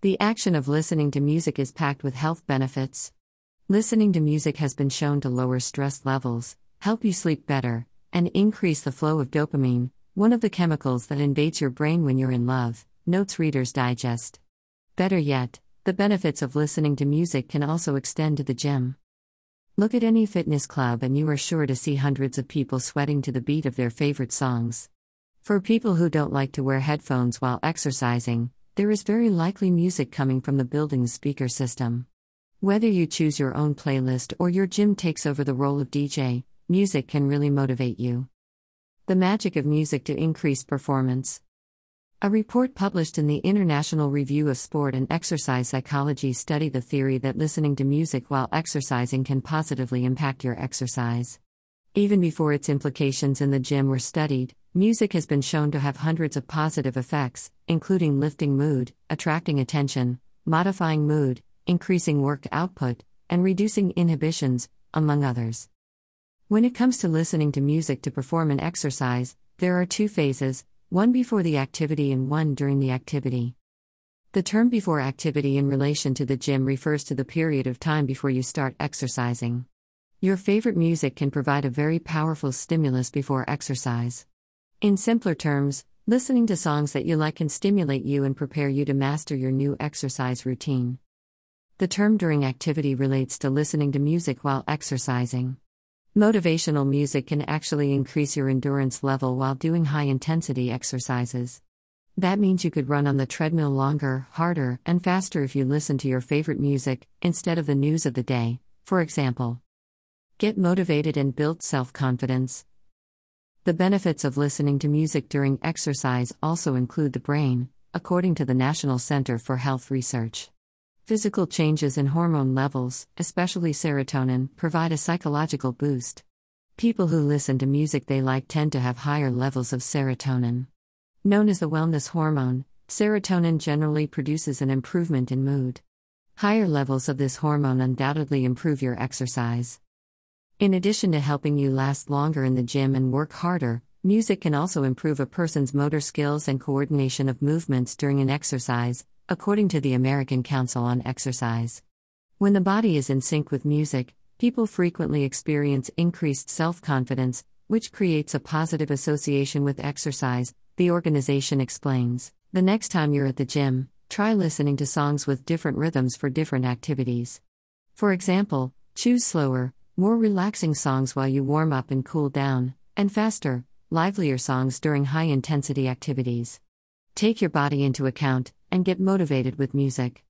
The action of listening to music is packed with health benefits. Listening to music has been shown to lower stress levels, help you sleep better, and increase the flow of dopamine, one of the chemicals that invades your brain when you're in love, notes Reader's Digest. Better yet, the benefits of listening to music can also extend to the gym. Look at any fitness club and you are sure to see hundreds of people sweating to the beat of their favorite songs. For people who don't like to wear headphones while exercising, there is very likely music coming from the building's speaker system. Whether you choose your own playlist or your gym takes over the role of DJ, music can really motivate you. The magic of music to increase performance. A report published in the International Review of Sport and Exercise Psychology studied the theory that listening to music while exercising can positively impact your exercise. Even before its implications in the gym were studied, music has been shown to have hundreds of positive effects, including lifting mood, attracting attention, modifying mood, increasing work output, and reducing inhibitions, among others. When it comes to listening to music to perform an exercise, there are two phases one before the activity and one during the activity. The term before activity in relation to the gym refers to the period of time before you start exercising. Your favorite music can provide a very powerful stimulus before exercise. In simpler terms, listening to songs that you like can stimulate you and prepare you to master your new exercise routine. The term during activity relates to listening to music while exercising. Motivational music can actually increase your endurance level while doing high intensity exercises. That means you could run on the treadmill longer, harder, and faster if you listen to your favorite music, instead of the news of the day, for example. Get motivated and build self confidence. The benefits of listening to music during exercise also include the brain, according to the National Center for Health Research. Physical changes in hormone levels, especially serotonin, provide a psychological boost. People who listen to music they like tend to have higher levels of serotonin. Known as the wellness hormone, serotonin generally produces an improvement in mood. Higher levels of this hormone undoubtedly improve your exercise. In addition to helping you last longer in the gym and work harder, music can also improve a person's motor skills and coordination of movements during an exercise, according to the American Council on Exercise. When the body is in sync with music, people frequently experience increased self confidence, which creates a positive association with exercise, the organization explains. The next time you're at the gym, try listening to songs with different rhythms for different activities. For example, choose slower, more relaxing songs while you warm up and cool down, and faster, livelier songs during high intensity activities. Take your body into account, and get motivated with music.